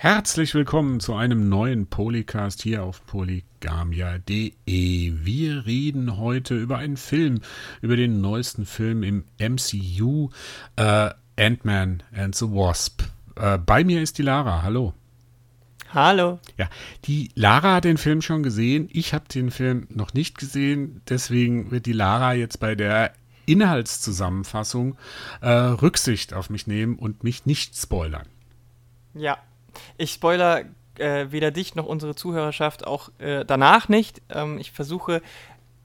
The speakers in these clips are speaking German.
Herzlich willkommen zu einem neuen Polycast hier auf polygamia.de. Wir reden heute über einen Film, über den neuesten Film im MCU, äh, Ant-Man and the Wasp. Äh, bei mir ist die Lara. Hallo. Hallo. Ja, die Lara hat den Film schon gesehen. Ich habe den Film noch nicht gesehen. Deswegen wird die Lara jetzt bei der Inhaltszusammenfassung äh, Rücksicht auf mich nehmen und mich nicht spoilern. Ja, ich spoiler äh, weder dich noch unsere Zuhörerschaft auch äh, danach nicht. Ähm, ich versuche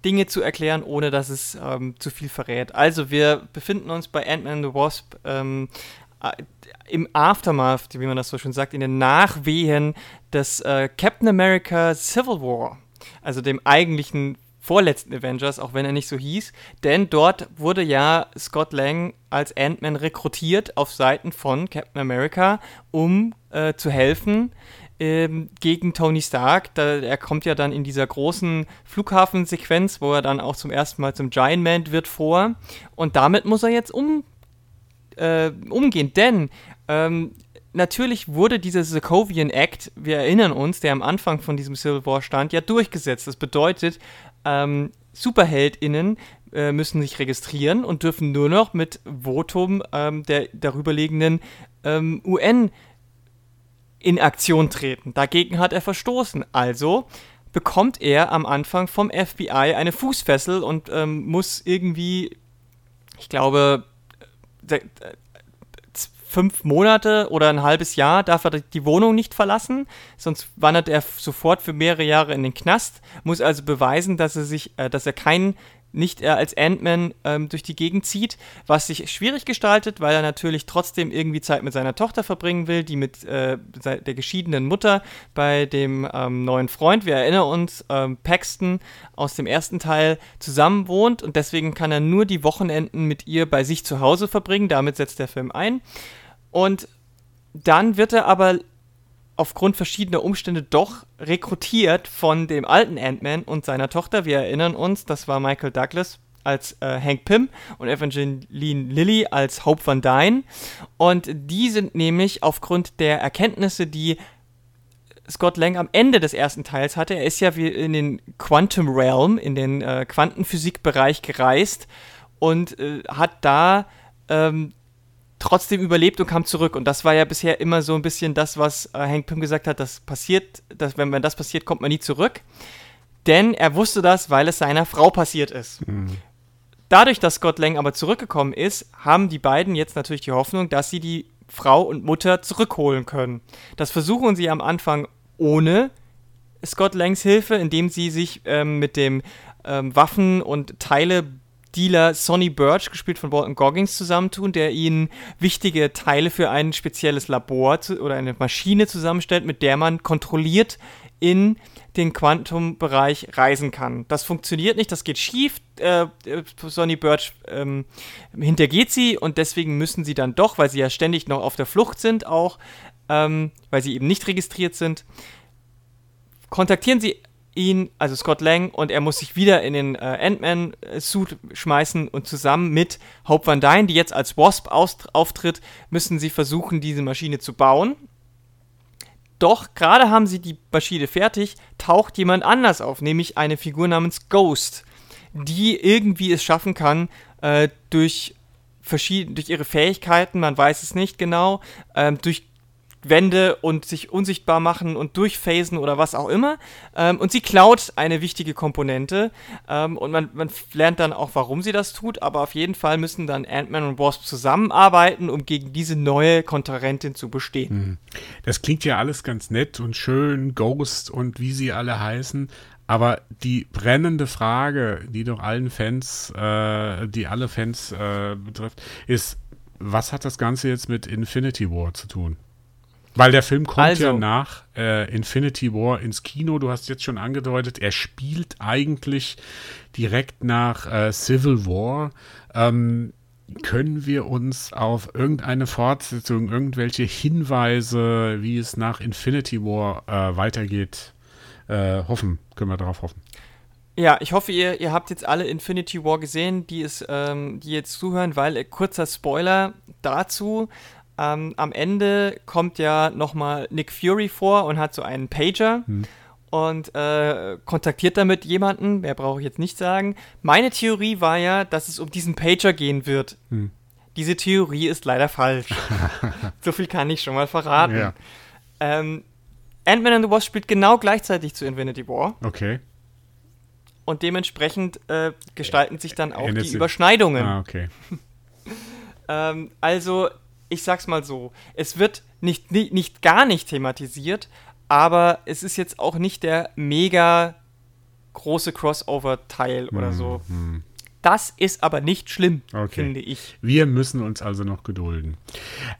Dinge zu erklären, ohne dass es ähm, zu viel verrät. Also, wir befinden uns bei Ant-Man the Wasp ähm, äh, im Aftermath, wie man das so schön sagt, in den Nachwehen des äh, Captain America Civil War. Also dem eigentlichen vorletzten Avengers, auch wenn er nicht so hieß. Denn dort wurde ja Scott Lang als Ant-Man rekrutiert auf Seiten von Captain America, um äh, zu helfen ähm, gegen Tony Stark. Da, er kommt ja dann in dieser großen Flughafensequenz, wo er dann auch zum ersten Mal zum Giant Man wird vor. Und damit muss er jetzt um, äh, umgehen, denn ähm, natürlich wurde dieser Sokovian Act, wir erinnern uns, der am Anfang von diesem Civil War stand, ja durchgesetzt. Das bedeutet, ähm, SuperheldInnen äh, müssen sich registrieren und dürfen nur noch mit Votum ähm, der darüberliegenden ähm, UN in Aktion treten. Dagegen hat er verstoßen. Also bekommt er am Anfang vom FBI eine Fußfessel und ähm, muss irgendwie, ich glaube, fünf Monate oder ein halbes Jahr darf er die Wohnung nicht verlassen, sonst wandert er sofort für mehrere Jahre in den Knast, muss also beweisen, dass er sich, äh, dass er kein nicht er als Ant-Man ähm, durch die Gegend zieht, was sich schwierig gestaltet, weil er natürlich trotzdem irgendwie Zeit mit seiner Tochter verbringen will, die mit äh, der geschiedenen Mutter bei dem ähm, neuen Freund, wir erinnern uns, ähm, Paxton aus dem ersten Teil zusammen wohnt und deswegen kann er nur die Wochenenden mit ihr bei sich zu Hause verbringen. Damit setzt der Film ein. Und dann wird er aber aufgrund verschiedener Umstände doch rekrutiert von dem alten Ant-Man und seiner Tochter. Wir erinnern uns, das war Michael Douglas als äh, Hank Pym und Evangeline Lilly als Hope Van Dyne. Und die sind nämlich aufgrund der Erkenntnisse, die Scott Lang am Ende des ersten Teils hatte, er ist ja wie in den Quantum Realm, in den äh, Quantenphysikbereich gereist und äh, hat da ähm, trotzdem überlebt und kam zurück. Und das war ja bisher immer so ein bisschen das, was äh, Hank Pym gesagt hat, das passiert, dass, wenn, wenn das passiert, kommt man nie zurück. Denn er wusste das, weil es seiner Frau passiert ist. Mhm. Dadurch, dass Scott Lang aber zurückgekommen ist, haben die beiden jetzt natürlich die Hoffnung, dass sie die Frau und Mutter zurückholen können. Das versuchen sie am Anfang ohne Scott Langs Hilfe, indem sie sich ähm, mit dem ähm, Waffen und Teile Dealer Sonny Birch, gespielt von Walton Goggins, zusammentun, der ihnen wichtige Teile für ein spezielles Labor zu, oder eine Maschine zusammenstellt, mit der man kontrolliert in den Quantumbereich reisen kann. Das funktioniert nicht, das geht schief. Äh, Sonny Birch ähm, hintergeht sie und deswegen müssen sie dann doch, weil sie ja ständig noch auf der Flucht sind, auch, ähm, weil sie eben nicht registriert sind, kontaktieren sie ihn, also Scott Lang, und er muss sich wieder in den äh, Ant-Man-Suit schmeißen und zusammen mit Hope Van Dyne, die jetzt als Wasp auftritt, müssen sie versuchen, diese Maschine zu bauen. Doch gerade haben sie die Maschine fertig, taucht jemand anders auf, nämlich eine Figur namens Ghost, die irgendwie es schaffen kann, äh, durch, durch ihre Fähigkeiten, man weiß es nicht genau, äh, durch Wände und sich unsichtbar machen und durchphasen oder was auch immer. Ähm, und sie klaut eine wichtige Komponente ähm, und man, man, lernt dann auch, warum sie das tut, aber auf jeden Fall müssen dann Ant-Man und Wasp zusammenarbeiten, um gegen diese neue Konterrentin zu bestehen. Hm. Das klingt ja alles ganz nett und schön, Ghost und wie sie alle heißen. Aber die brennende Frage, die doch allen Fans, äh, die alle Fans äh, betrifft, ist, was hat das Ganze jetzt mit Infinity War zu tun? Weil der Film kommt also, ja nach äh, Infinity War ins Kino. Du hast jetzt schon angedeutet, er spielt eigentlich direkt nach äh, Civil War. Ähm, können wir uns auf irgendeine Fortsetzung, irgendwelche Hinweise, wie es nach Infinity War äh, weitergeht, äh, hoffen? Können wir darauf hoffen? Ja, ich hoffe, ihr, ihr habt jetzt alle Infinity War gesehen, die, es, ähm, die jetzt zuhören, weil äh, kurzer Spoiler dazu. Ähm, am Ende kommt ja nochmal Nick Fury vor und hat so einen Pager. Hm und äh, kontaktiert damit jemanden, wer brauche ich jetzt nicht sagen. Meine Theorie war ja, dass es um diesen Pager gehen wird. Hm. Diese Theorie ist leider falsch. so viel kann ich schon mal verraten. Ja. Ähm, Ant-Man and the Wasp spielt genau gleichzeitig zu Infinity War. Okay. Und dementsprechend äh, gestalten sich dann auch die Überschneidungen. Ah, okay. ähm, also, ich sag's mal so: Es wird nicht, nicht, nicht gar nicht thematisiert, aber es ist jetzt auch nicht der mega große Crossover-Teil oder hm, so. Hm. Das ist aber nicht schlimm, okay. finde ich. Wir müssen uns also noch gedulden.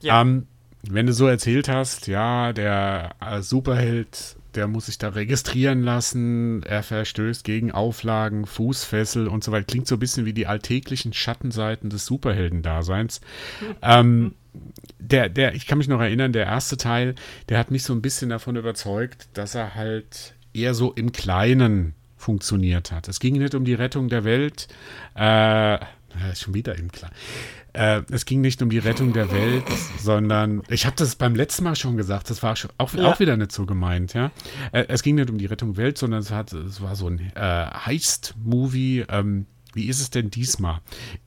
Ja. Ähm, wenn du so erzählt hast, ja, der äh, Superheld, der muss sich da registrieren lassen, er verstößt gegen Auflagen, Fußfessel und so weiter. Klingt so ein bisschen wie die alltäglichen Schattenseiten des Superheldendaseins. ähm, der, der, ich kann mich noch erinnern, der erste Teil, der hat mich so ein bisschen davon überzeugt, dass er halt eher so im Kleinen funktioniert hat. Es ging nicht um die Rettung der Welt, äh, schon wieder im Kleinen. Äh, es ging nicht um die Rettung der Welt, sondern ich habe das beim letzten Mal schon gesagt, das war auch, ja. auch wieder nicht so gemeint, ja. Äh, es ging nicht um die Rettung der Welt, sondern es, hat, es war so ein äh, Heist-Movie, ähm, wie ist es denn diesmal?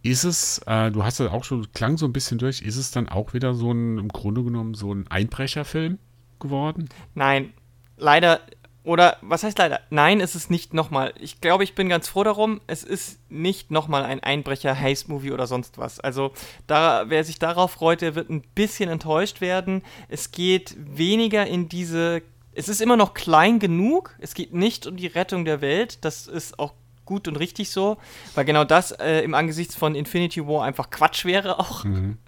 Ist es, äh, du hast ja auch schon, klang so ein bisschen durch, ist es dann auch wieder so ein, im Grunde genommen, so ein Einbrecherfilm geworden? Nein, leider, oder was heißt leider? Nein, es ist nicht nochmal. Ich glaube, ich bin ganz froh darum, es ist nicht nochmal ein Einbrecher-Heist-Movie oder sonst was. Also, da, wer sich darauf freut, der wird ein bisschen enttäuscht werden. Es geht weniger in diese. Es ist immer noch klein genug. Es geht nicht um die Rettung der Welt. Das ist auch gut und richtig so, weil genau das äh, im Angesichts von Infinity War einfach Quatsch wäre auch. Mhm.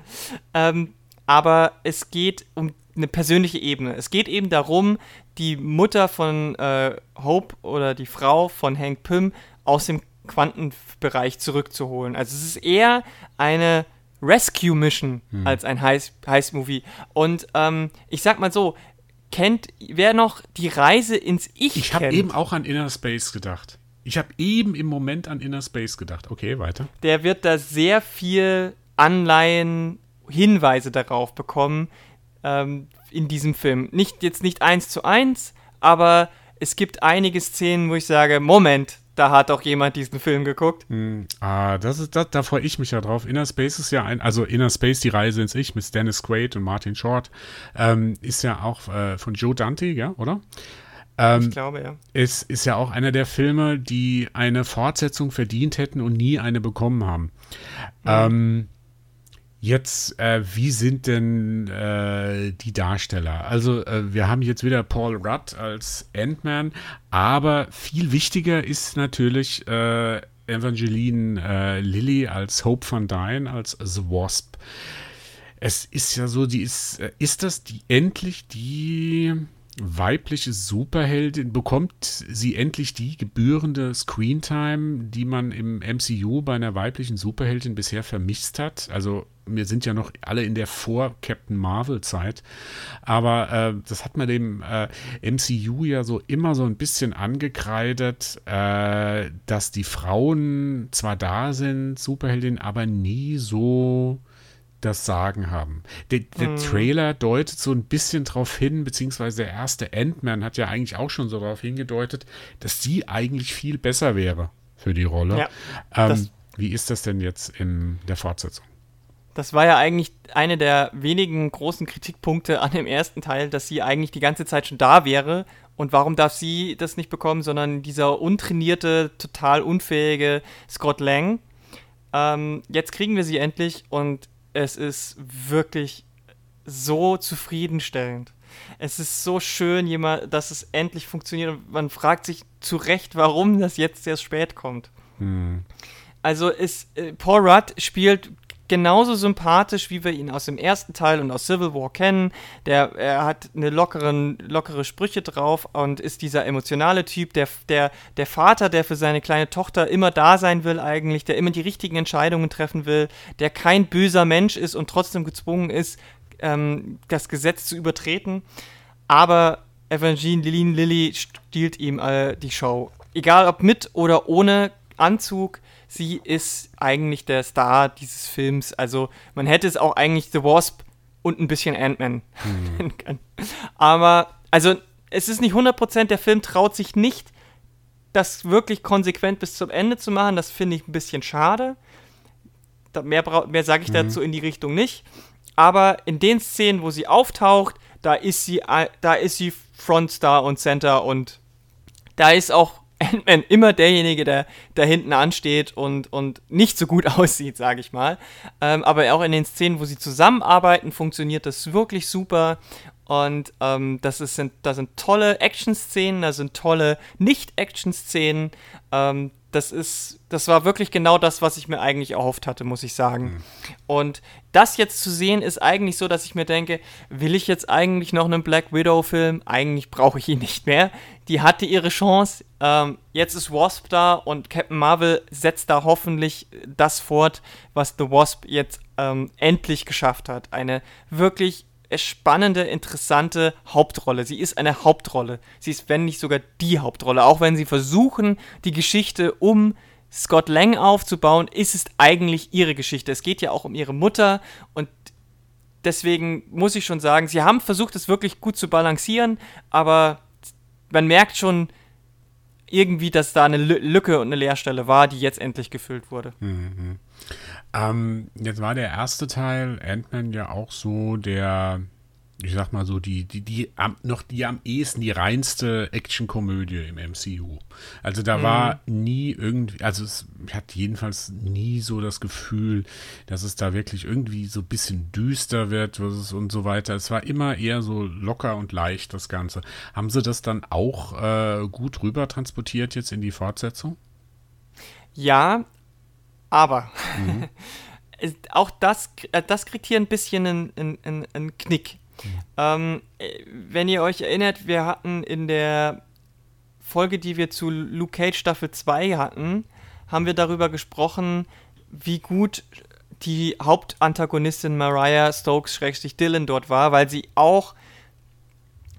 ähm, aber es geht um eine persönliche Ebene. Es geht eben darum, die Mutter von äh, Hope oder die Frau von Hank Pym aus dem Quantenbereich zurückzuholen. Also es ist eher eine Rescue Mission mhm. als ein Heist-Movie. Und ähm, ich sag mal so, kennt wer noch die Reise ins Ich? Ich habe eben auch an Inner Space gedacht. Ich habe eben im Moment an Inner Space gedacht. Okay, weiter. Der wird da sehr viel Anleihen, Hinweise darauf bekommen ähm, in diesem Film. Nicht jetzt nicht eins zu eins, aber es gibt einige Szenen, wo ich sage, Moment, da hat doch jemand diesen Film geguckt. Hm, ah, das ist, das, da freue ich mich ja drauf. Inner Space ist ja ein, also Inner Space, die Reise ins Ich mit Dennis Quaid und Martin Short, ähm, ist ja auch äh, von Joe Dante, ja, oder? Ähm, ich glaube, ja. Es ist ja auch einer der Filme, die eine Fortsetzung verdient hätten und nie eine bekommen haben. Mhm. Ähm, jetzt, äh, wie sind denn äh, die Darsteller? Also, äh, wir haben jetzt wieder Paul Rudd als Ant-Man, aber viel wichtiger ist natürlich äh, Evangeline äh, Lilly als Hope Van Dyne, als The Wasp. Es ist ja so, die ist, äh, ist das die endlich die weibliche Superheldin, bekommt sie endlich die gebührende Screentime, die man im MCU bei einer weiblichen Superheldin bisher vermisst hat. Also wir sind ja noch alle in der Vor-Captain Marvel-Zeit, aber äh, das hat man dem äh, MCU ja so immer so ein bisschen angekreidet, äh, dass die Frauen zwar da sind, Superheldin, aber nie so das Sagen haben. Der, der hm. Trailer deutet so ein bisschen darauf hin, beziehungsweise der erste Ant-Man hat ja eigentlich auch schon so darauf hingedeutet, dass sie eigentlich viel besser wäre für die Rolle. Ja, ähm, wie ist das denn jetzt in der Fortsetzung? Das war ja eigentlich eine der wenigen großen Kritikpunkte an dem ersten Teil, dass sie eigentlich die ganze Zeit schon da wäre. Und warum darf sie das nicht bekommen, sondern dieser untrainierte, total unfähige Scott Lang? Ähm, jetzt kriegen wir sie endlich und es ist wirklich so zufriedenstellend. Es ist so schön, jemand, dass es endlich funktioniert und man fragt sich zu Recht, warum das jetzt erst spät kommt. Hm. Also ist, äh, Paul Rudd spielt genauso sympathisch, wie wir ihn aus dem ersten Teil und aus Civil War kennen. Der, er hat eine lockeren, lockere Sprüche drauf und ist dieser emotionale Typ, der, der, der Vater, der für seine kleine Tochter immer da sein will eigentlich, der immer die richtigen Entscheidungen treffen will, der kein böser Mensch ist und trotzdem gezwungen ist, ähm, das Gesetz zu übertreten. Aber Evangeline Lilly stiehlt ihm äh, die Show. Egal ob mit oder ohne Anzug, sie ist eigentlich der Star dieses Films. Also man hätte es auch eigentlich The Wasp und ein bisschen Ant-Man mhm. Aber, also, es ist nicht 100%, der Film traut sich nicht, das wirklich konsequent bis zum Ende zu machen. Das finde ich ein bisschen schade. Da mehr mehr sage ich mhm. dazu in die Richtung nicht. Aber in den Szenen, wo sie auftaucht, da ist sie, da ist sie Frontstar und Center und da ist auch Ant-Man immer derjenige, der da hinten ansteht und, und nicht so gut aussieht, sage ich mal. Ähm, aber auch in den Szenen, wo sie zusammenarbeiten, funktioniert das wirklich super. Und ähm, das, ist, sind, das sind tolle Action-Szenen, da sind tolle Nicht-Action-Szenen. Ähm, das ist, das war wirklich genau das, was ich mir eigentlich erhofft hatte, muss ich sagen. Mhm. Und das jetzt zu sehen, ist eigentlich so, dass ich mir denke, will ich jetzt eigentlich noch einen Black Widow-Film? Eigentlich brauche ich ihn nicht mehr. Die hatte ihre Chance. Ähm, jetzt ist Wasp da und Captain Marvel setzt da hoffentlich das fort, was The Wasp jetzt ähm, endlich geschafft hat. Eine wirklich spannende, interessante Hauptrolle. Sie ist eine Hauptrolle. Sie ist, wenn nicht sogar die Hauptrolle. Auch wenn sie versuchen, die Geschichte um Scott Lang aufzubauen, ist es eigentlich ihre Geschichte. Es geht ja auch um ihre Mutter und deswegen muss ich schon sagen, sie haben versucht, es wirklich gut zu balancieren, aber man merkt schon irgendwie, dass da eine Lücke und eine Leerstelle war, die jetzt endlich gefüllt wurde. Mhm. Ähm, jetzt war der erste Teil Ant-Man ja auch so der, ich sag mal so, die, die, die am, noch die am ehesten die reinste Actionkomödie im MCU. Also da mhm. war nie irgendwie, also es hat jedenfalls nie so das Gefühl, dass es da wirklich irgendwie so ein bisschen düster wird und so weiter. Es war immer eher so locker und leicht, das Ganze. Haben sie das dann auch äh, gut rüber transportiert jetzt in die Fortsetzung? Ja, aber mhm. auch das, äh, das kriegt hier ein bisschen einen, einen, einen Knick. Mhm. Ähm, äh, wenn ihr euch erinnert, wir hatten in der Folge, die wir zu Luke Cage Staffel 2 hatten, haben wir darüber gesprochen, wie gut die Hauptantagonistin Mariah Stokes-Dylan dort war, weil sie auch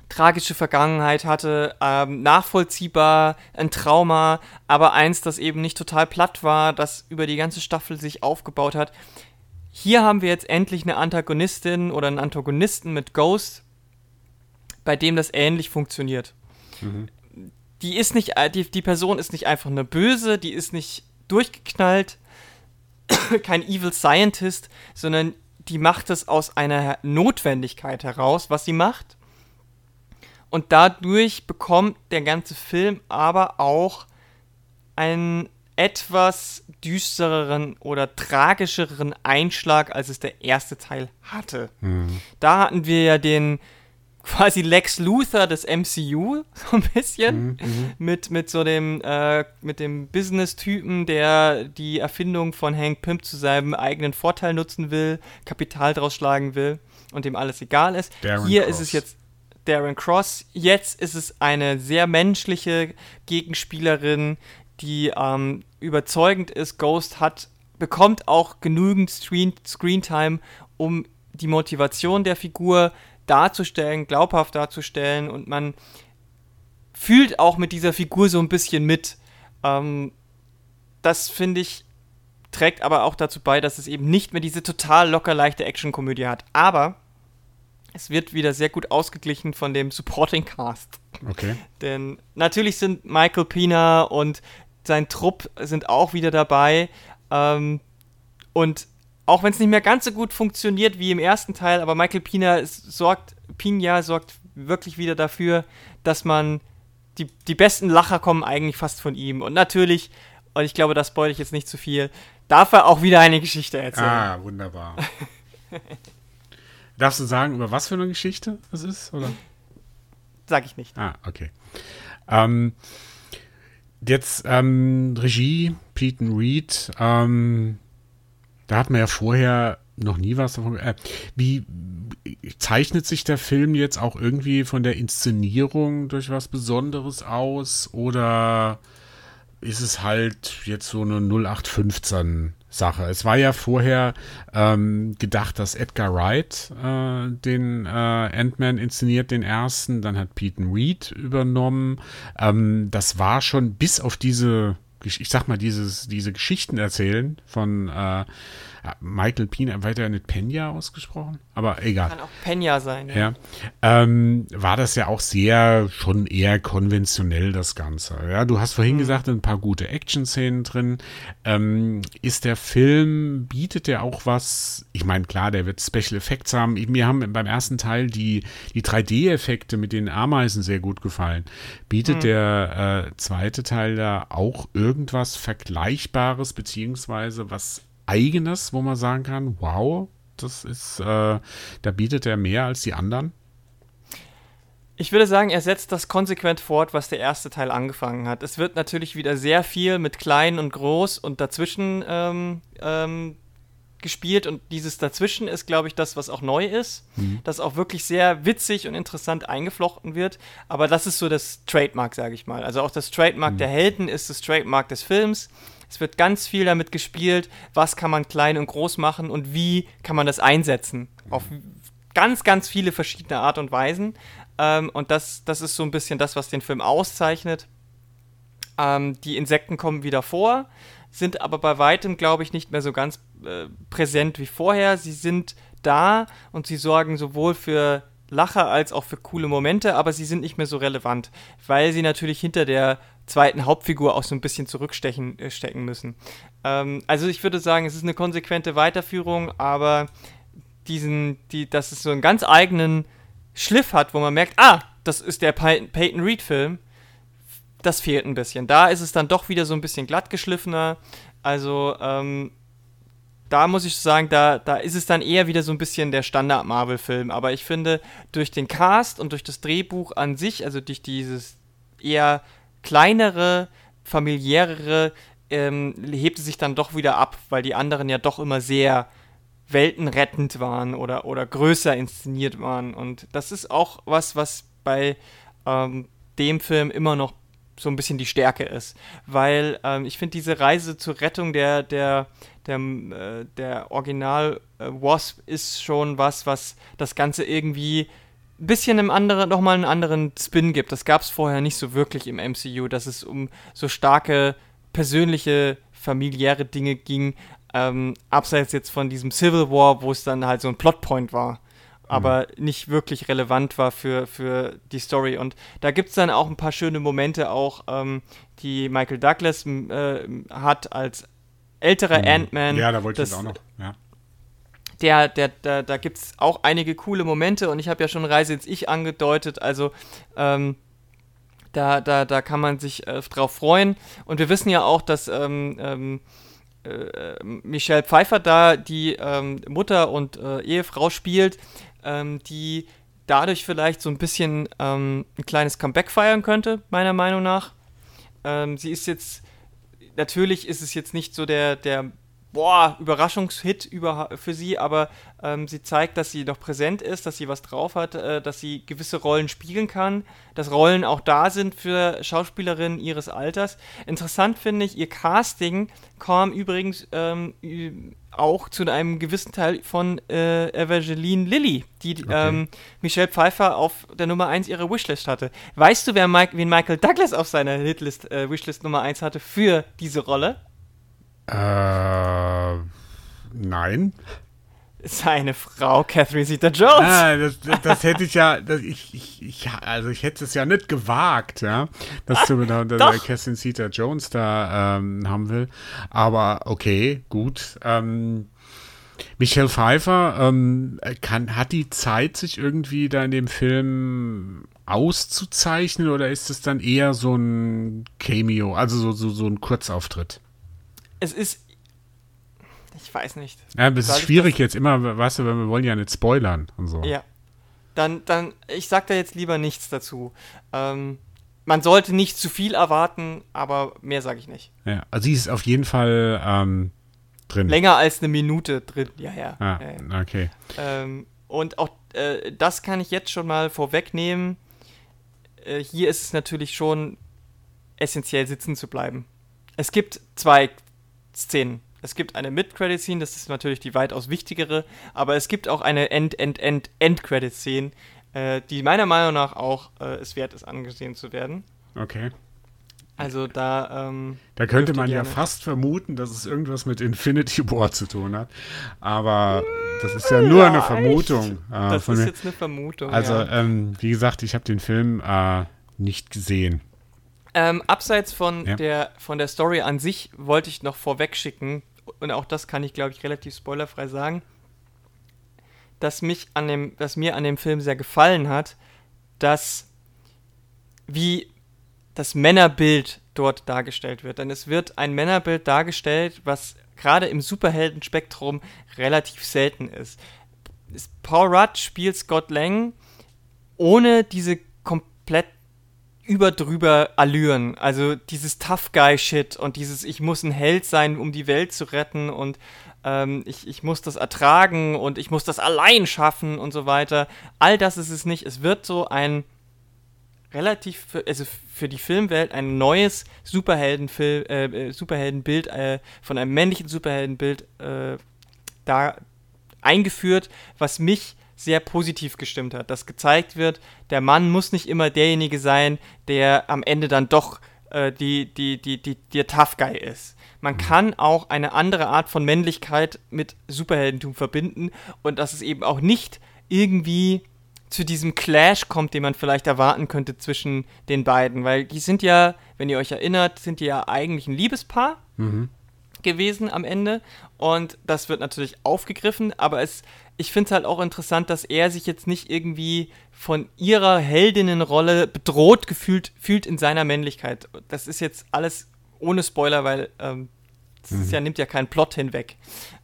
tragische Vergangenheit hatte, ähm, nachvollziehbar, ein Trauma, aber eins, das eben nicht total platt war, das über die ganze Staffel sich aufgebaut hat. Hier haben wir jetzt endlich eine Antagonistin oder einen Antagonisten mit Ghost, bei dem das ähnlich funktioniert. Mhm. Die ist nicht, äh, die, die Person ist nicht einfach eine Böse, die ist nicht durchgeknallt, kein Evil Scientist, sondern die macht es aus einer Notwendigkeit heraus, was sie macht und dadurch bekommt der ganze Film aber auch einen etwas düstereren oder tragischeren Einschlag, als es der erste Teil hatte. Mhm. Da hatten wir ja den quasi Lex Luthor des MCU, so ein bisschen, mhm, mhm. mit, mit so dem, äh, mit dem Business-Typen, der die Erfindung von Hank Pym zu seinem eigenen Vorteil nutzen will, Kapital draus schlagen will und dem alles egal ist. Darren Hier Cross. ist es jetzt Darren Cross. Jetzt ist es eine sehr menschliche Gegenspielerin, die ähm, überzeugend ist. Ghost hat, bekommt auch genügend Screen, Screentime, um die Motivation der Figur darzustellen, glaubhaft darzustellen und man fühlt auch mit dieser Figur so ein bisschen mit. Ähm, das finde ich trägt aber auch dazu bei, dass es eben nicht mehr diese total locker leichte Actionkomödie hat. Aber es wird wieder sehr gut ausgeglichen von dem Supporting Cast. Okay. Denn natürlich sind Michael Pina und sein Trupp sind auch wieder dabei. Ähm, und auch wenn es nicht mehr ganz so gut funktioniert wie im ersten Teil, aber Michael Pina sorgt, Pina sorgt wirklich wieder dafür, dass man die, die besten Lacher kommen eigentlich fast von ihm. Und natürlich, und ich glaube, das spoil ich jetzt nicht zu viel, darf er auch wieder eine Geschichte erzählen. Ah, wunderbar. Darfst du sagen, über was für eine Geschichte das ist? Oder? Sag ich nicht. Ah, okay. Ähm, jetzt ähm, Regie, Peyton Reed. Ähm, da hat man ja vorher noch nie was davon. Äh, wie zeichnet sich der Film jetzt auch irgendwie von der Inszenierung durch was Besonderes aus? Oder ist es halt jetzt so eine 0815 Sache. Es war ja vorher ähm, gedacht, dass Edgar Wright äh, den äh, Ant-Man inszeniert, den ersten. Dann hat Peyton Reed übernommen. Ähm, das war schon bis auf diese ich sag mal, dieses, diese Geschichten erzählen von äh, Michael Pina, weiter nicht Pena ausgesprochen, aber egal. Kann auch Pena sein. Ja. ja. Ähm, war das ja auch sehr, schon eher konventionell, das Ganze. Ja, du hast vorhin mhm. gesagt, ein paar gute Action-Szenen drin. Ähm, ist der Film, bietet der auch was, ich meine, klar, der wird Special Effects haben. Mir haben beim ersten Teil die, die 3D-Effekte mit den Ameisen sehr gut gefallen. Bietet mhm. der äh, zweite Teil da auch irgendwas Vergleichbares, beziehungsweise was eigenes, wo man sagen kann, wow, das ist, äh, da bietet er mehr als die anderen? Ich würde sagen, er setzt das konsequent fort, was der erste Teil angefangen hat. Es wird natürlich wieder sehr viel mit klein und groß und dazwischen ähm, ähm, gespielt und dieses dazwischen ist, glaube ich, das, was auch neu ist, mhm. das auch wirklich sehr witzig und interessant eingeflochten wird. Aber das ist so das Trademark, sage ich mal. Also auch das Trademark mhm. der Helden ist das Trademark des Films. Es wird ganz viel damit gespielt, was kann man klein und groß machen und wie kann man das einsetzen. Auf ganz, ganz viele verschiedene Art und Weisen. Ähm, und das, das ist so ein bisschen das, was den Film auszeichnet. Ähm, die Insekten kommen wieder vor, sind aber bei weitem, glaube ich, nicht mehr so ganz äh, präsent wie vorher. Sie sind da und sie sorgen sowohl für Lacher als auch für coole Momente, aber sie sind nicht mehr so relevant, weil sie natürlich hinter der zweiten Hauptfigur auch so ein bisschen zurückstechen äh, stecken müssen. Ähm, also ich würde sagen, es ist eine konsequente Weiterführung, aber diesen, die, dass es so einen ganz eigenen Schliff hat, wo man merkt, ah, das ist der Peyton Reed-Film, das fehlt ein bisschen. Da ist es dann doch wieder so ein bisschen glatt geschliffener. Also ähm, da muss ich sagen, da, da ist es dann eher wieder so ein bisschen der Standard-Marvel-Film. Aber ich finde, durch den Cast und durch das Drehbuch an sich, also durch dieses eher kleinere, familiärere, ähm, hebt es sich dann doch wieder ab, weil die anderen ja doch immer sehr weltenrettend waren oder, oder größer inszeniert waren. Und das ist auch was, was bei ähm, dem Film immer noch so ein bisschen die Stärke ist. Weil ähm, ich finde, diese Reise zur Rettung der, der, der, äh, der Original äh, Wasp ist schon was, was das Ganze irgendwie bisschen im anderen, nochmal einen anderen Spin gibt. Das gab es vorher nicht so wirklich im MCU, dass es um so starke persönliche, familiäre Dinge ging, ähm, abseits jetzt von diesem Civil War, wo es dann halt so ein Plotpoint war aber mhm. nicht wirklich relevant war für, für die Story. Und da gibt es dann auch ein paar schöne Momente, auch ähm, die Michael Douglas äh, hat als älterer mhm. Ant-Man. Ja, da wollte ich auch noch. Ja. Der, der, der, da gibt es auch einige coole Momente und ich habe ja schon Reise ins Ich angedeutet, also ähm, da, da, da kann man sich äh, drauf freuen. Und wir wissen ja auch, dass ähm, ähm, äh, Michelle Pfeiffer da die ähm, Mutter und äh, Ehefrau spielt, ähm, die dadurch vielleicht so ein bisschen ähm, ein kleines Comeback feiern könnte, meiner Meinung nach. Sie ist jetzt, natürlich ist es jetzt nicht so der, der boah, Überraschungshit über, für sie, aber ähm, sie zeigt, dass sie noch präsent ist, dass sie was drauf hat, äh, dass sie gewisse Rollen spielen kann, dass Rollen auch da sind für Schauspielerinnen ihres Alters. Interessant finde ich, ihr Casting kam übrigens ähm, auch zu einem gewissen Teil von äh, Evangeline Lilly, die okay. ähm, Michelle Pfeiffer auf der Nummer 1 ihrer Wishlist hatte. Weißt du, wer Mike, wen Michael Douglas auf seiner Hitlist, äh, Wishlist Nummer 1 hatte für diese Rolle? Äh, nein. Seine Frau, Catherine Zeta-Jones. Ah, das, das, das, hätte ich ja, das, ich, ich, ich, also ich hätte es ja nicht gewagt, ja, dass du da, da Catherine Zeta-Jones da ähm, haben will. Aber okay, gut. Ähm, Michelle Pfeiffer ähm, kann, hat die Zeit, sich irgendwie da in dem Film auszuzeichnen oder ist es dann eher so ein Cameo, also so, so, so ein Kurzauftritt? Es ist. Ich weiß nicht. Ja, das ist schwierig jetzt immer, weißt du, wir wollen ja nicht spoilern und so. Ja. Dann, dann, ich sag da jetzt lieber nichts dazu. Ähm, man sollte nicht zu viel erwarten, aber mehr sage ich nicht. Ja, also sie ist auf jeden Fall ähm, drin. Länger als eine Minute drin, ja, ja. Ah, ja, ja. okay. Ähm, und auch äh, das kann ich jetzt schon mal vorwegnehmen. Äh, hier ist es natürlich schon essentiell sitzen zu bleiben. Es gibt zwei Szenen. Es gibt eine Mid-Credit-Scene, das ist natürlich die weitaus wichtigere, aber es gibt auch eine End-End-End-End-Credit-Szene, äh, die meiner Meinung nach auch äh, es wert ist, angesehen zu werden. Okay. Also da. Ähm, da könnte man ja fast vermuten, dass es irgendwas mit Infinity War zu tun hat. Aber das ist ja nur ja, eine Vermutung. Äh, das ist mir. jetzt eine Vermutung. Also, ja. ähm, wie gesagt, ich habe den Film äh, nicht gesehen. Ähm, abseits von, ja. der, von der Story an sich wollte ich noch vorweg schicken, und auch das kann ich, glaube ich, relativ spoilerfrei sagen, dass, mich an dem, dass mir an dem Film sehr gefallen hat, dass wie das Männerbild dort dargestellt wird. Denn es wird ein Männerbild dargestellt, was gerade im Superheldenspektrum relativ selten ist. Paul Rudd spielt Scott Lang ohne diese komplett überdrüber Allüren. Also dieses Tough Guy Shit und dieses Ich muss ein Held sein, um die Welt zu retten und ähm, ich, ich muss das ertragen und ich muss das allein schaffen und so weiter. All das ist es nicht. Es wird so ein relativ, für, also für die Filmwelt ein neues Superheldenfil äh, äh, Superheldenbild äh, von einem männlichen Superheldenbild äh, da eingeführt, was mich sehr positiv gestimmt hat, dass gezeigt wird, der Mann muss nicht immer derjenige sein, der am Ende dann doch äh, die, die, die, die, der Tough Guy ist. Man mhm. kann auch eine andere Art von Männlichkeit mit Superheldentum verbinden und dass es eben auch nicht irgendwie zu diesem Clash kommt, den man vielleicht erwarten könnte zwischen den beiden, weil die sind ja, wenn ihr euch erinnert, sind die ja eigentlich ein Liebespaar. Mhm gewesen am Ende und das wird natürlich aufgegriffen, aber es ich finde es halt auch interessant, dass er sich jetzt nicht irgendwie von ihrer Heldinnenrolle bedroht gefühlt fühlt in seiner Männlichkeit. Das ist jetzt alles ohne Spoiler, weil ähm, das mhm. ja, nimmt ja keinen Plot hinweg.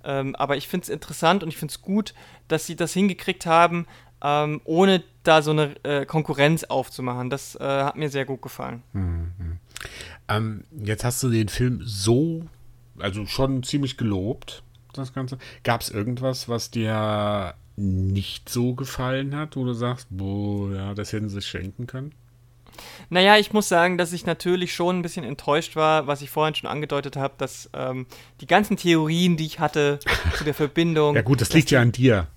Ähm, aber ich finde es interessant und ich finde es gut, dass sie das hingekriegt haben, ähm, ohne da so eine äh, Konkurrenz aufzumachen. Das äh, hat mir sehr gut gefallen. Mhm. Ähm, jetzt hast du den Film so, also schon ziemlich gelobt das Ganze. Gab es irgendwas, was dir nicht so gefallen hat, wo du sagst, boah, ja, das hätten sie schenken können? Naja, ich muss sagen, dass ich natürlich schon ein bisschen enttäuscht war, was ich vorhin schon angedeutet habe, dass ähm, die ganzen Theorien, die ich hatte zu der Verbindung. ja, gut, das liegt ja an dir.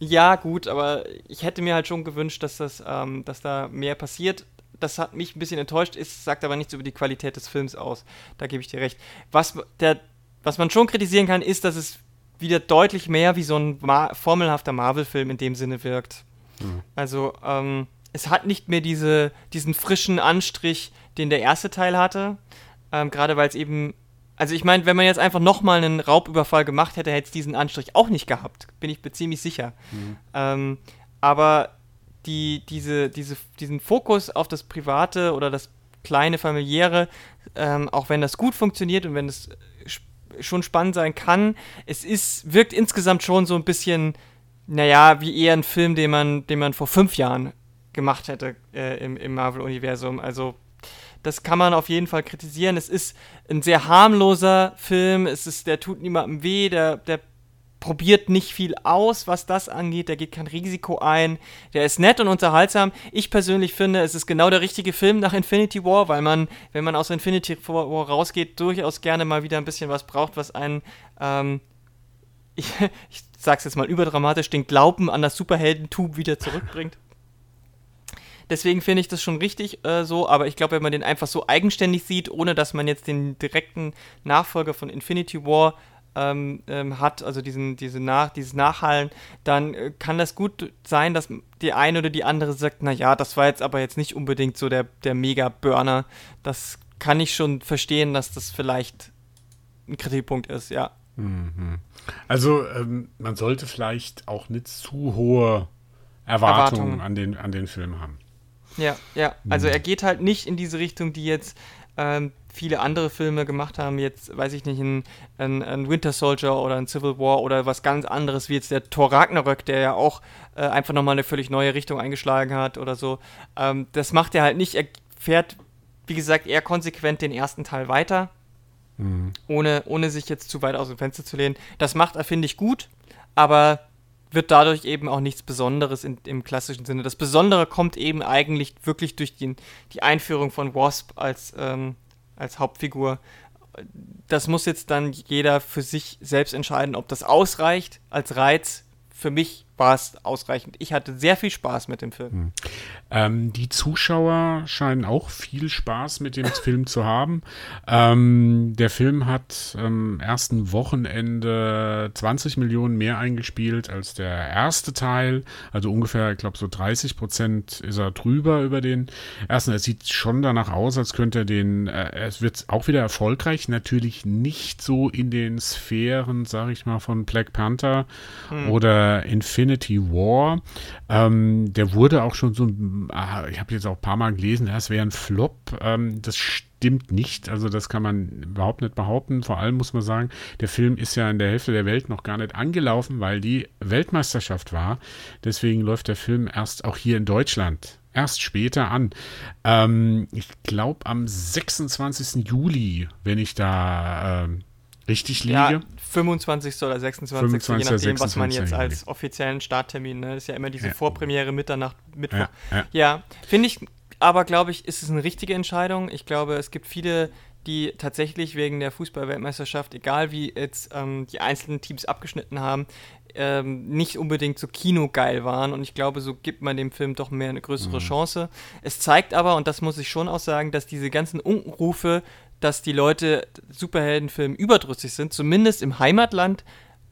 Ja, gut, aber ich hätte mir halt schon gewünscht, dass, das, ähm, dass da mehr passiert. Das hat mich ein bisschen enttäuscht, ist, sagt aber nichts über die Qualität des Films aus. Da gebe ich dir recht. Was, der, was man schon kritisieren kann, ist, dass es wieder deutlich mehr wie so ein Ma formelhafter Marvel-Film in dem Sinne wirkt. Mhm. Also, ähm, es hat nicht mehr diese, diesen frischen Anstrich, den der erste Teil hatte. Ähm, Gerade weil es eben. Also ich meine, wenn man jetzt einfach nochmal einen Raubüberfall gemacht hätte, hätte es diesen Anstrich auch nicht gehabt. Bin ich ziemlich sicher. Mhm. Ähm, aber die, diese, diese, diesen Fokus auf das Private oder das kleine familiäre, ähm, auch wenn das gut funktioniert und wenn es schon spannend sein kann. Es ist, wirkt insgesamt schon so ein bisschen, naja, wie eher ein Film, den man, den man vor fünf Jahren gemacht hätte äh, im, im Marvel-Universum. Also das kann man auf jeden Fall kritisieren. Es ist ein sehr harmloser Film. Es ist, der tut niemandem weh. Der, der probiert nicht viel aus, was das angeht. Der geht kein Risiko ein. Der ist nett und unterhaltsam. Ich persönlich finde, es ist genau der richtige Film nach Infinity War, weil man, wenn man aus Infinity War rausgeht, durchaus gerne mal wieder ein bisschen was braucht, was einen, ähm, ich, ich sag's jetzt mal überdramatisch, den Glauben an das Superheldentum wieder zurückbringt. Deswegen finde ich das schon richtig äh, so, aber ich glaube, wenn man den einfach so eigenständig sieht, ohne dass man jetzt den direkten Nachfolger von Infinity War ähm, ähm, hat, also diesen, diese Nach, dieses Nachhallen, dann äh, kann das gut sein, dass die eine oder die andere sagt, naja, das war jetzt aber jetzt nicht unbedingt so der, der Mega-Burner. Das kann ich schon verstehen, dass das vielleicht ein Kritikpunkt ist, ja. Mhm. Also ähm, man sollte vielleicht auch nicht zu hohe Erwartungen, Erwartungen. An, den, an den Film haben. Ja, ja. Also mhm. er geht halt nicht in diese Richtung, die jetzt ähm, viele andere Filme gemacht haben, jetzt weiß ich nicht, ein, ein, ein, Winter Soldier oder ein Civil War oder was ganz anderes, wie jetzt der Thor Ragnarök, der ja auch äh, einfach nochmal eine völlig neue Richtung eingeschlagen hat oder so. Ähm, das macht er halt nicht. Er fährt, wie gesagt, eher konsequent den ersten Teil weiter, mhm. ohne, ohne sich jetzt zu weit aus dem Fenster zu lehnen. Das macht er, finde ich, gut, aber wird dadurch eben auch nichts Besonderes in, im klassischen Sinne. Das Besondere kommt eben eigentlich wirklich durch die, die Einführung von Wasp als, ähm, als Hauptfigur. Das muss jetzt dann jeder für sich selbst entscheiden, ob das ausreicht als Reiz. Für mich es ausreichend. Ich hatte sehr viel Spaß mit dem Film. Hm. Ähm, die Zuschauer scheinen auch viel Spaß mit dem Film zu haben. Ähm, der Film hat am ersten Wochenende 20 Millionen mehr eingespielt als der erste Teil. Also ungefähr, ich glaube, so 30 Prozent ist er drüber über den ersten. Es sieht schon danach aus, als könnte er den, äh, es wird auch wieder erfolgreich. Natürlich nicht so in den Sphären, sage ich mal, von Black Panther hm. oder Infinity War. Ähm, der wurde auch schon so, ah, ich habe jetzt auch ein paar Mal gelesen, das wäre ein Flop. Ähm, das stimmt nicht. Also das kann man überhaupt nicht behaupten. Vor allem muss man sagen, der Film ist ja in der Hälfte der Welt noch gar nicht angelaufen, weil die Weltmeisterschaft war. Deswegen läuft der Film erst auch hier in Deutschland erst später an. Ähm, ich glaube am 26. Juli, wenn ich da ähm, richtig liege. Ja, 25. oder 26. 25. je nachdem, 26. was man jetzt als offiziellen Starttermin, ne? Das ist ja immer diese ja. Vorpremiere Mitternacht, Mittwoch. Ja, ja. ja finde ich, aber glaube ich, ist es eine richtige Entscheidung. Ich glaube, es gibt viele, die tatsächlich wegen der Fußballweltmeisterschaft, egal wie jetzt ähm, die einzelnen Teams abgeschnitten haben, ähm, nicht unbedingt so kinogeil waren. Und ich glaube, so gibt man dem Film doch mehr eine größere mhm. Chance. Es zeigt aber, und das muss ich schon auch sagen, dass diese ganzen Unrufe dass die Leute Superheldenfilmen überdrüssig sind, zumindest im Heimatland,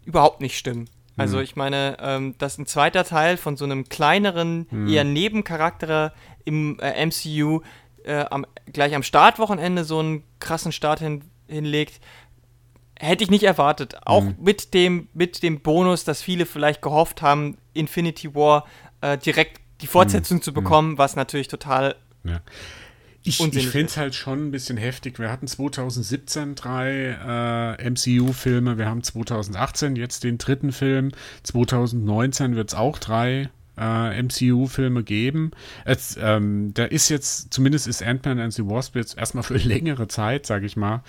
überhaupt nicht stimmen. Also mhm. ich meine, ähm, dass ein zweiter Teil von so einem kleineren, mhm. eher Nebencharakter im äh, MCU äh, am, gleich am Startwochenende so einen krassen Start hin, hinlegt, hätte ich nicht erwartet. Auch mhm. mit, dem, mit dem Bonus, dass viele vielleicht gehofft haben, Infinity War äh, direkt die Fortsetzung mhm. zu bekommen, mhm. was natürlich total ja. Ich, ich finde es halt schon ein bisschen heftig. Wir hatten 2017 drei äh, MCU-Filme, wir haben 2018 jetzt den dritten Film, 2019 wird es auch drei äh, MCU-Filme geben. Es, ähm, da ist jetzt, zumindest ist Ant-Man and the Wasp jetzt erstmal für längere Zeit, sage ich mal,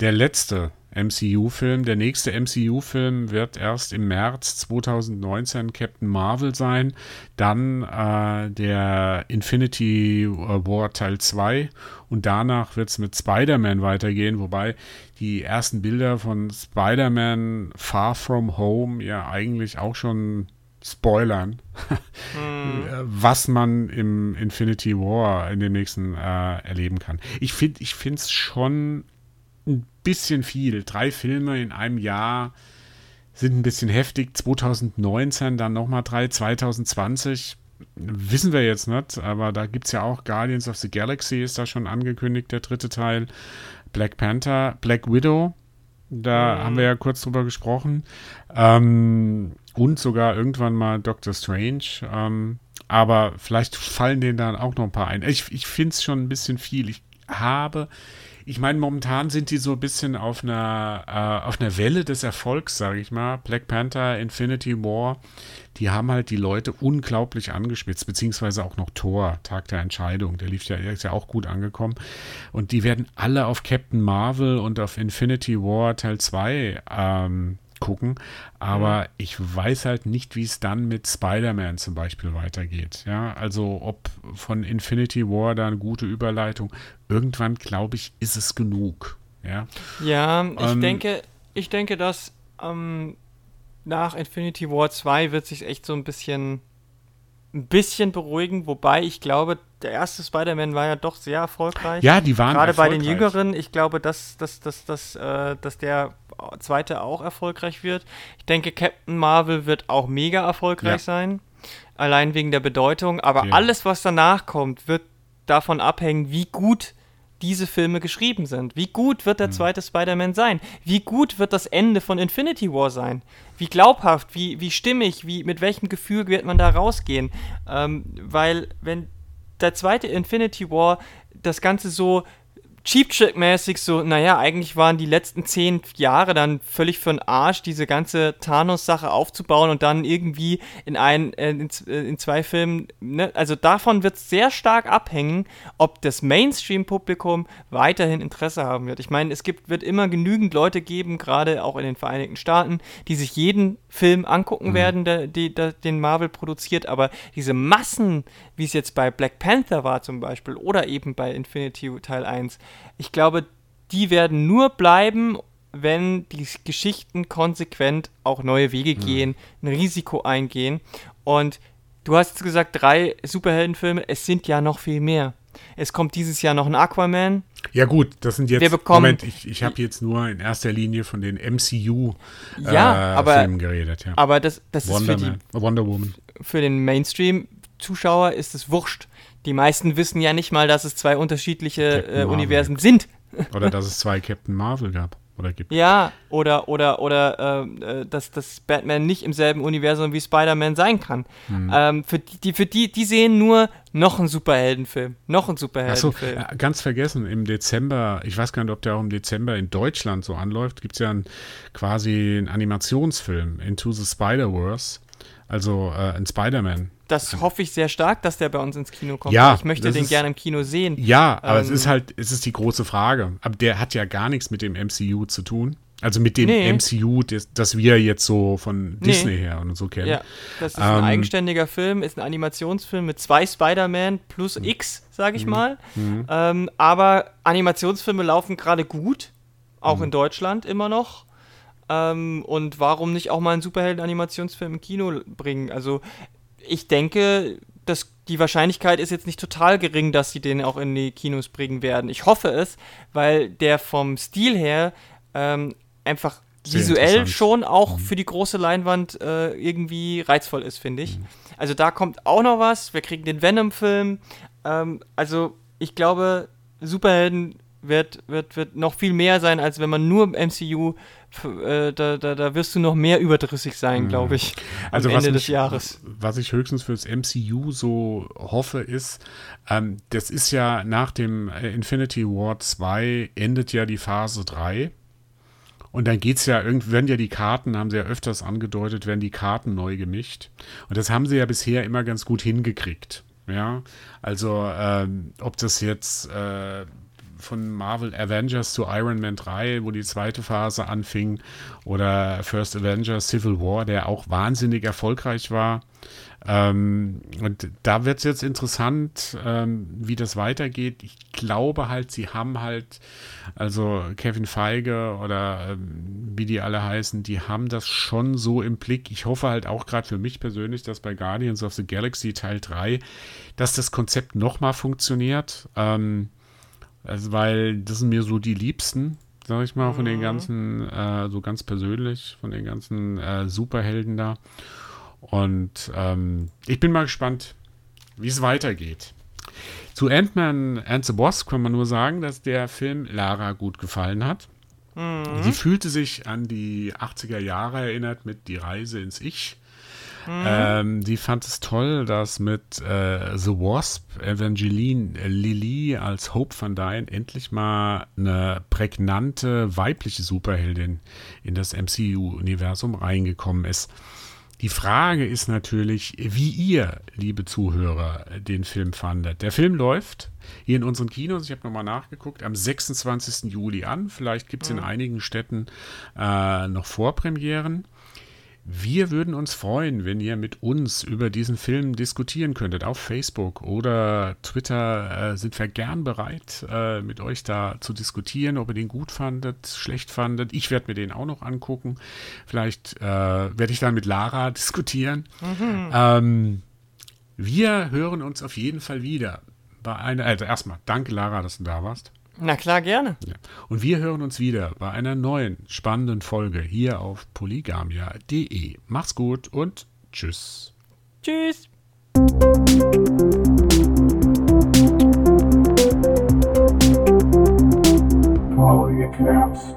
der letzte MCU-Film. Der nächste MCU-Film wird erst im März 2019 Captain Marvel sein. Dann äh, der Infinity War Teil 2 und danach wird es mit Spider-Man weitergehen, wobei die ersten Bilder von Spider-Man Far From Home ja eigentlich auch schon spoilern, hm. was man im Infinity War in den nächsten äh, erleben kann. Ich finde es schon ein bisschen viel. Drei Filme in einem Jahr sind ein bisschen heftig. 2019 dann nochmal drei, 2020 wissen wir jetzt nicht, aber da gibt es ja auch Guardians of the Galaxy ist da schon angekündigt, der dritte Teil. Black Panther, Black Widow, da mhm. haben wir ja kurz drüber gesprochen. Ähm, und sogar irgendwann mal Doctor Strange. Ähm, aber vielleicht fallen denen dann auch noch ein paar ein. Ich, ich finde es schon ein bisschen viel. Ich habe ich meine, momentan sind die so ein bisschen auf einer, äh, auf einer Welle des Erfolgs, sage ich mal. Black Panther, Infinity War, die haben halt die Leute unglaublich angespitzt, beziehungsweise auch noch Thor, Tag der Entscheidung, der lief ja, der ist ja auch gut angekommen. Und die werden alle auf Captain Marvel und auf Infinity War Teil 2 ähm, gucken. Aber ich weiß halt nicht, wie es dann mit Spider-Man zum Beispiel weitergeht. Ja, also ob von Infinity War da eine gute Überleitung. Irgendwann, glaube ich, ist es genug. Ja, ja ich ähm, denke, ich denke, dass ähm, nach Infinity War 2 wird sich echt so ein bisschen ein bisschen beruhigen, wobei ich glaube, der erste Spider-Man war ja doch sehr erfolgreich. Ja, die waren Gerade bei den Jüngeren, ich glaube, dass, dass, dass, dass, äh, dass der zweite auch erfolgreich wird. Ich denke, Captain Marvel wird auch mega erfolgreich ja. sein. Allein wegen der Bedeutung. Aber ja. alles, was danach kommt, wird davon abhängen, wie gut diese Filme geschrieben sind. Wie gut wird der mhm. zweite Spider-Man sein? Wie gut wird das Ende von Infinity War sein? Wie glaubhaft, wie, wie stimmig, wie, mit welchem Gefühl wird man da rausgehen? Ähm, weil, wenn der zweite Infinity War das Ganze so Cheap Trick-mäßig so, naja, eigentlich waren die letzten zehn Jahre dann völlig für den Arsch, diese ganze Thanos-Sache aufzubauen und dann irgendwie in, ein, äh, in, äh, in, zwei Filmen, ne? also davon wird es sehr stark abhängen, ob das Mainstream-Publikum weiterhin Interesse haben wird. Ich meine, es gibt, wird immer genügend Leute geben, gerade auch in den Vereinigten Staaten, die sich jeden Film angucken mhm. werden, der, der, den Marvel produziert, aber diese Massen, wie es jetzt bei Black Panther war zum Beispiel oder eben bei Infinity Teil 1, ich glaube, die werden nur bleiben wenn die Geschichten konsequent auch neue Wege gehen, ein Risiko eingehen. Und du hast gesagt, drei Superheldenfilme, es sind ja noch viel mehr. Es kommt dieses Jahr noch ein Aquaman. Ja gut, das sind jetzt, Wir bekommen- Moment, ich, ich habe jetzt nur in erster Linie von den MCU-Filmen Ja, aber- geredet. Ja. Aber das, das ist für, Wonder, die, Man, Wonder Woman. für den Mainstream-Zuschauer ist es wurscht. Die meisten wissen ja nicht mal, dass es zwei unterschiedliche äh. Universen sind. Oder dass es zwei Captain Marvel gab. Oder gibt. Ja, oder, oder, oder ähm, äh, dass, dass Batman nicht im selben Universum wie Spider-Man sein kann. Hm. Ähm, für, die, die, für die, die sehen nur noch einen Superheldenfilm. Noch einen Achso, Superheldenfilm. äh, ganz vergessen, im Dezember, ich weiß gar nicht, ob der auch im Dezember in Deutschland so anläuft, gibt es ja ein, quasi einen Animationsfilm, Into the Spider-Verse, also äh, ein Spider-Man. Das hoffe ich sehr stark, dass der bei uns ins Kino kommt. Ja, ich möchte den ist- gerne im Kino sehen. Ja, aber es Ähm, ist halt, es ist die große Frage. Aber der hat ja gar nichts mit dem MCU zu tun. Also mit dem Nee. MCU, das, das wir jetzt so von Nee. Disney her und so kennen. Ja, das ist ein Ähm, eigenständiger Film, ist ein Animationsfilm mit zwei Spider-Man plus Mhm. X, sage ich mal. Ähm, aber Animationsfilme laufen gerade gut, auch Mhm. in Deutschland immer noch. Ähm, und warum nicht auch mal einen Superhelden-Animationsfilm im Kino bringen? Also ich denke, dass die Wahrscheinlichkeit ist jetzt nicht total gering, dass sie den auch in die Kinos bringen werden. Ich hoffe es, weil der vom Stil her ähm, einfach Sehr visuell schon auch für die große Leinwand äh, irgendwie reizvoll ist, finde ich. Also da kommt auch noch was. Wir kriegen den Venom-Film. Ähm, also ich glaube, Superhelden wird, wird, wird noch viel mehr sein, als wenn man nur MCU, äh, da, da, da wirst du noch mehr überdrüssig sein, glaube ich, am Also Ende was, des Jahres. was ich höchstens fürs MCU so hoffe, ist, ähm, das ist ja nach dem äh, Infinity War 2 endet ja die Phase 3. Und dann geht's ja irgendwie, werden ja die Karten, haben sie ja öfters angedeutet, werden die Karten neu gemischt. Und das haben sie ja bisher immer ganz gut hingekriegt. Ja, also ähm, ob das jetzt äh, von Marvel Avengers zu Iron Man 3, wo die zweite Phase anfing, oder First Avengers Civil War, der auch wahnsinnig erfolgreich war. Ähm, und da wird es jetzt interessant, ähm, wie das weitergeht. Ich glaube halt, sie haben halt, also Kevin Feige oder ähm, wie die alle heißen, die haben das schon so im Blick. Ich hoffe halt auch gerade für mich persönlich, dass bei Guardians of the Galaxy Teil 3, dass das Konzept nochmal funktioniert. Ähm, also, weil das sind mir so die Liebsten, sag ich mal, von den ganzen, äh, so ganz persönlich, von den ganzen äh, Superhelden da. Und ähm, ich bin mal gespannt, wie es weitergeht. Zu Ant-Man and the Wasp kann man nur sagen, dass der Film Lara gut gefallen hat. Sie fühlte sich an die 80er Jahre erinnert mit Die Reise ins Ich. Ähm, sie fand es toll, dass mit äh, The Wasp Evangeline Lilly als Hope Van Dyne endlich mal eine prägnante weibliche Superheldin in das MCU-Universum reingekommen ist. Die Frage ist natürlich, wie ihr, liebe Zuhörer, den Film fandet. Der Film läuft hier in unseren Kinos, ich habe nochmal nachgeguckt, am 26. Juli an. Vielleicht gibt es in einigen Städten äh, noch Vorpremieren. Wir würden uns freuen, wenn ihr mit uns über diesen Film diskutieren könntet. Auf Facebook oder Twitter äh, sind wir gern bereit, äh, mit euch da zu diskutieren, ob ihr den gut fandet, schlecht fandet. Ich werde mir den auch noch angucken. Vielleicht äh, werde ich dann mit Lara diskutieren. Ähm, wir hören uns auf jeden Fall wieder. Bei einer, also erstmal, danke Lara, dass du da warst. Na klar, gerne. Ja. Und wir hören uns wieder bei einer neuen spannenden Folge hier auf polygamia.de. Mach's gut und tschüss. Tschüss. Polycaps.